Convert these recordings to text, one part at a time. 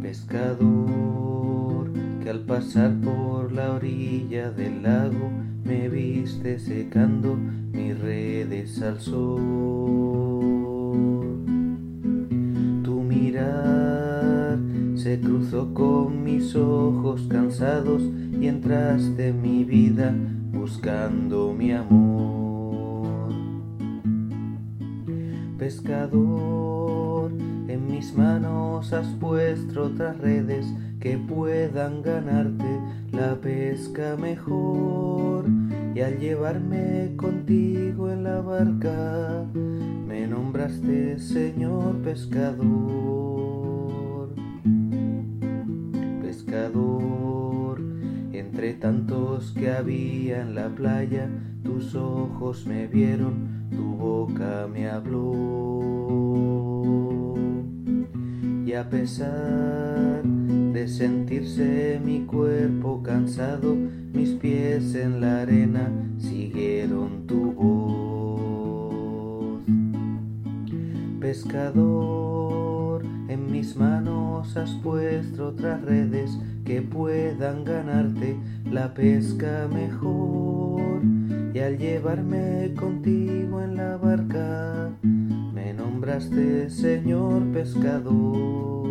Pescador, que al pasar por la orilla del lago me viste secando mis redes al sol. Tu mirar se cruzó con mis ojos cansados y entraste en mi vida buscando mi amor. Pescador, en mis manos has puesto otras redes que puedan ganarte la pesca mejor. Y al llevarme contigo en la barca, me nombraste Señor pescador. Tantos que había en la playa, tus ojos me vieron, tu boca me habló. Y a pesar de sentirse mi cuerpo cansado, mis pies en la arena siguieron tu voz. Pescador, en mis manos has puesto otras redes que puedan ganarte la pesca mejor. Y al llevarme contigo en la barca, me nombraste Señor pescador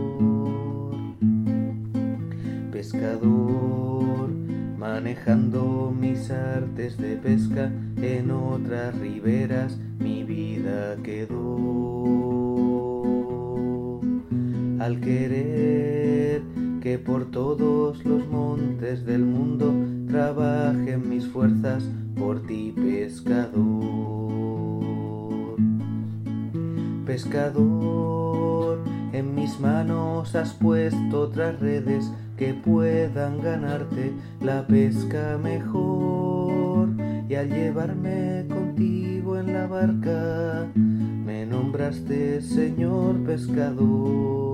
pescador, manejando mis artes de pesca en otras riberas, mi vida quedó. Al querer que por todos los montes del mundo trabajen mis fuerzas por ti, pescador. Pescador, en mis manos has puesto otras redes que puedan ganarte la pesca mejor. Y al llevarme contigo en la barca, me nombraste Señor pescador.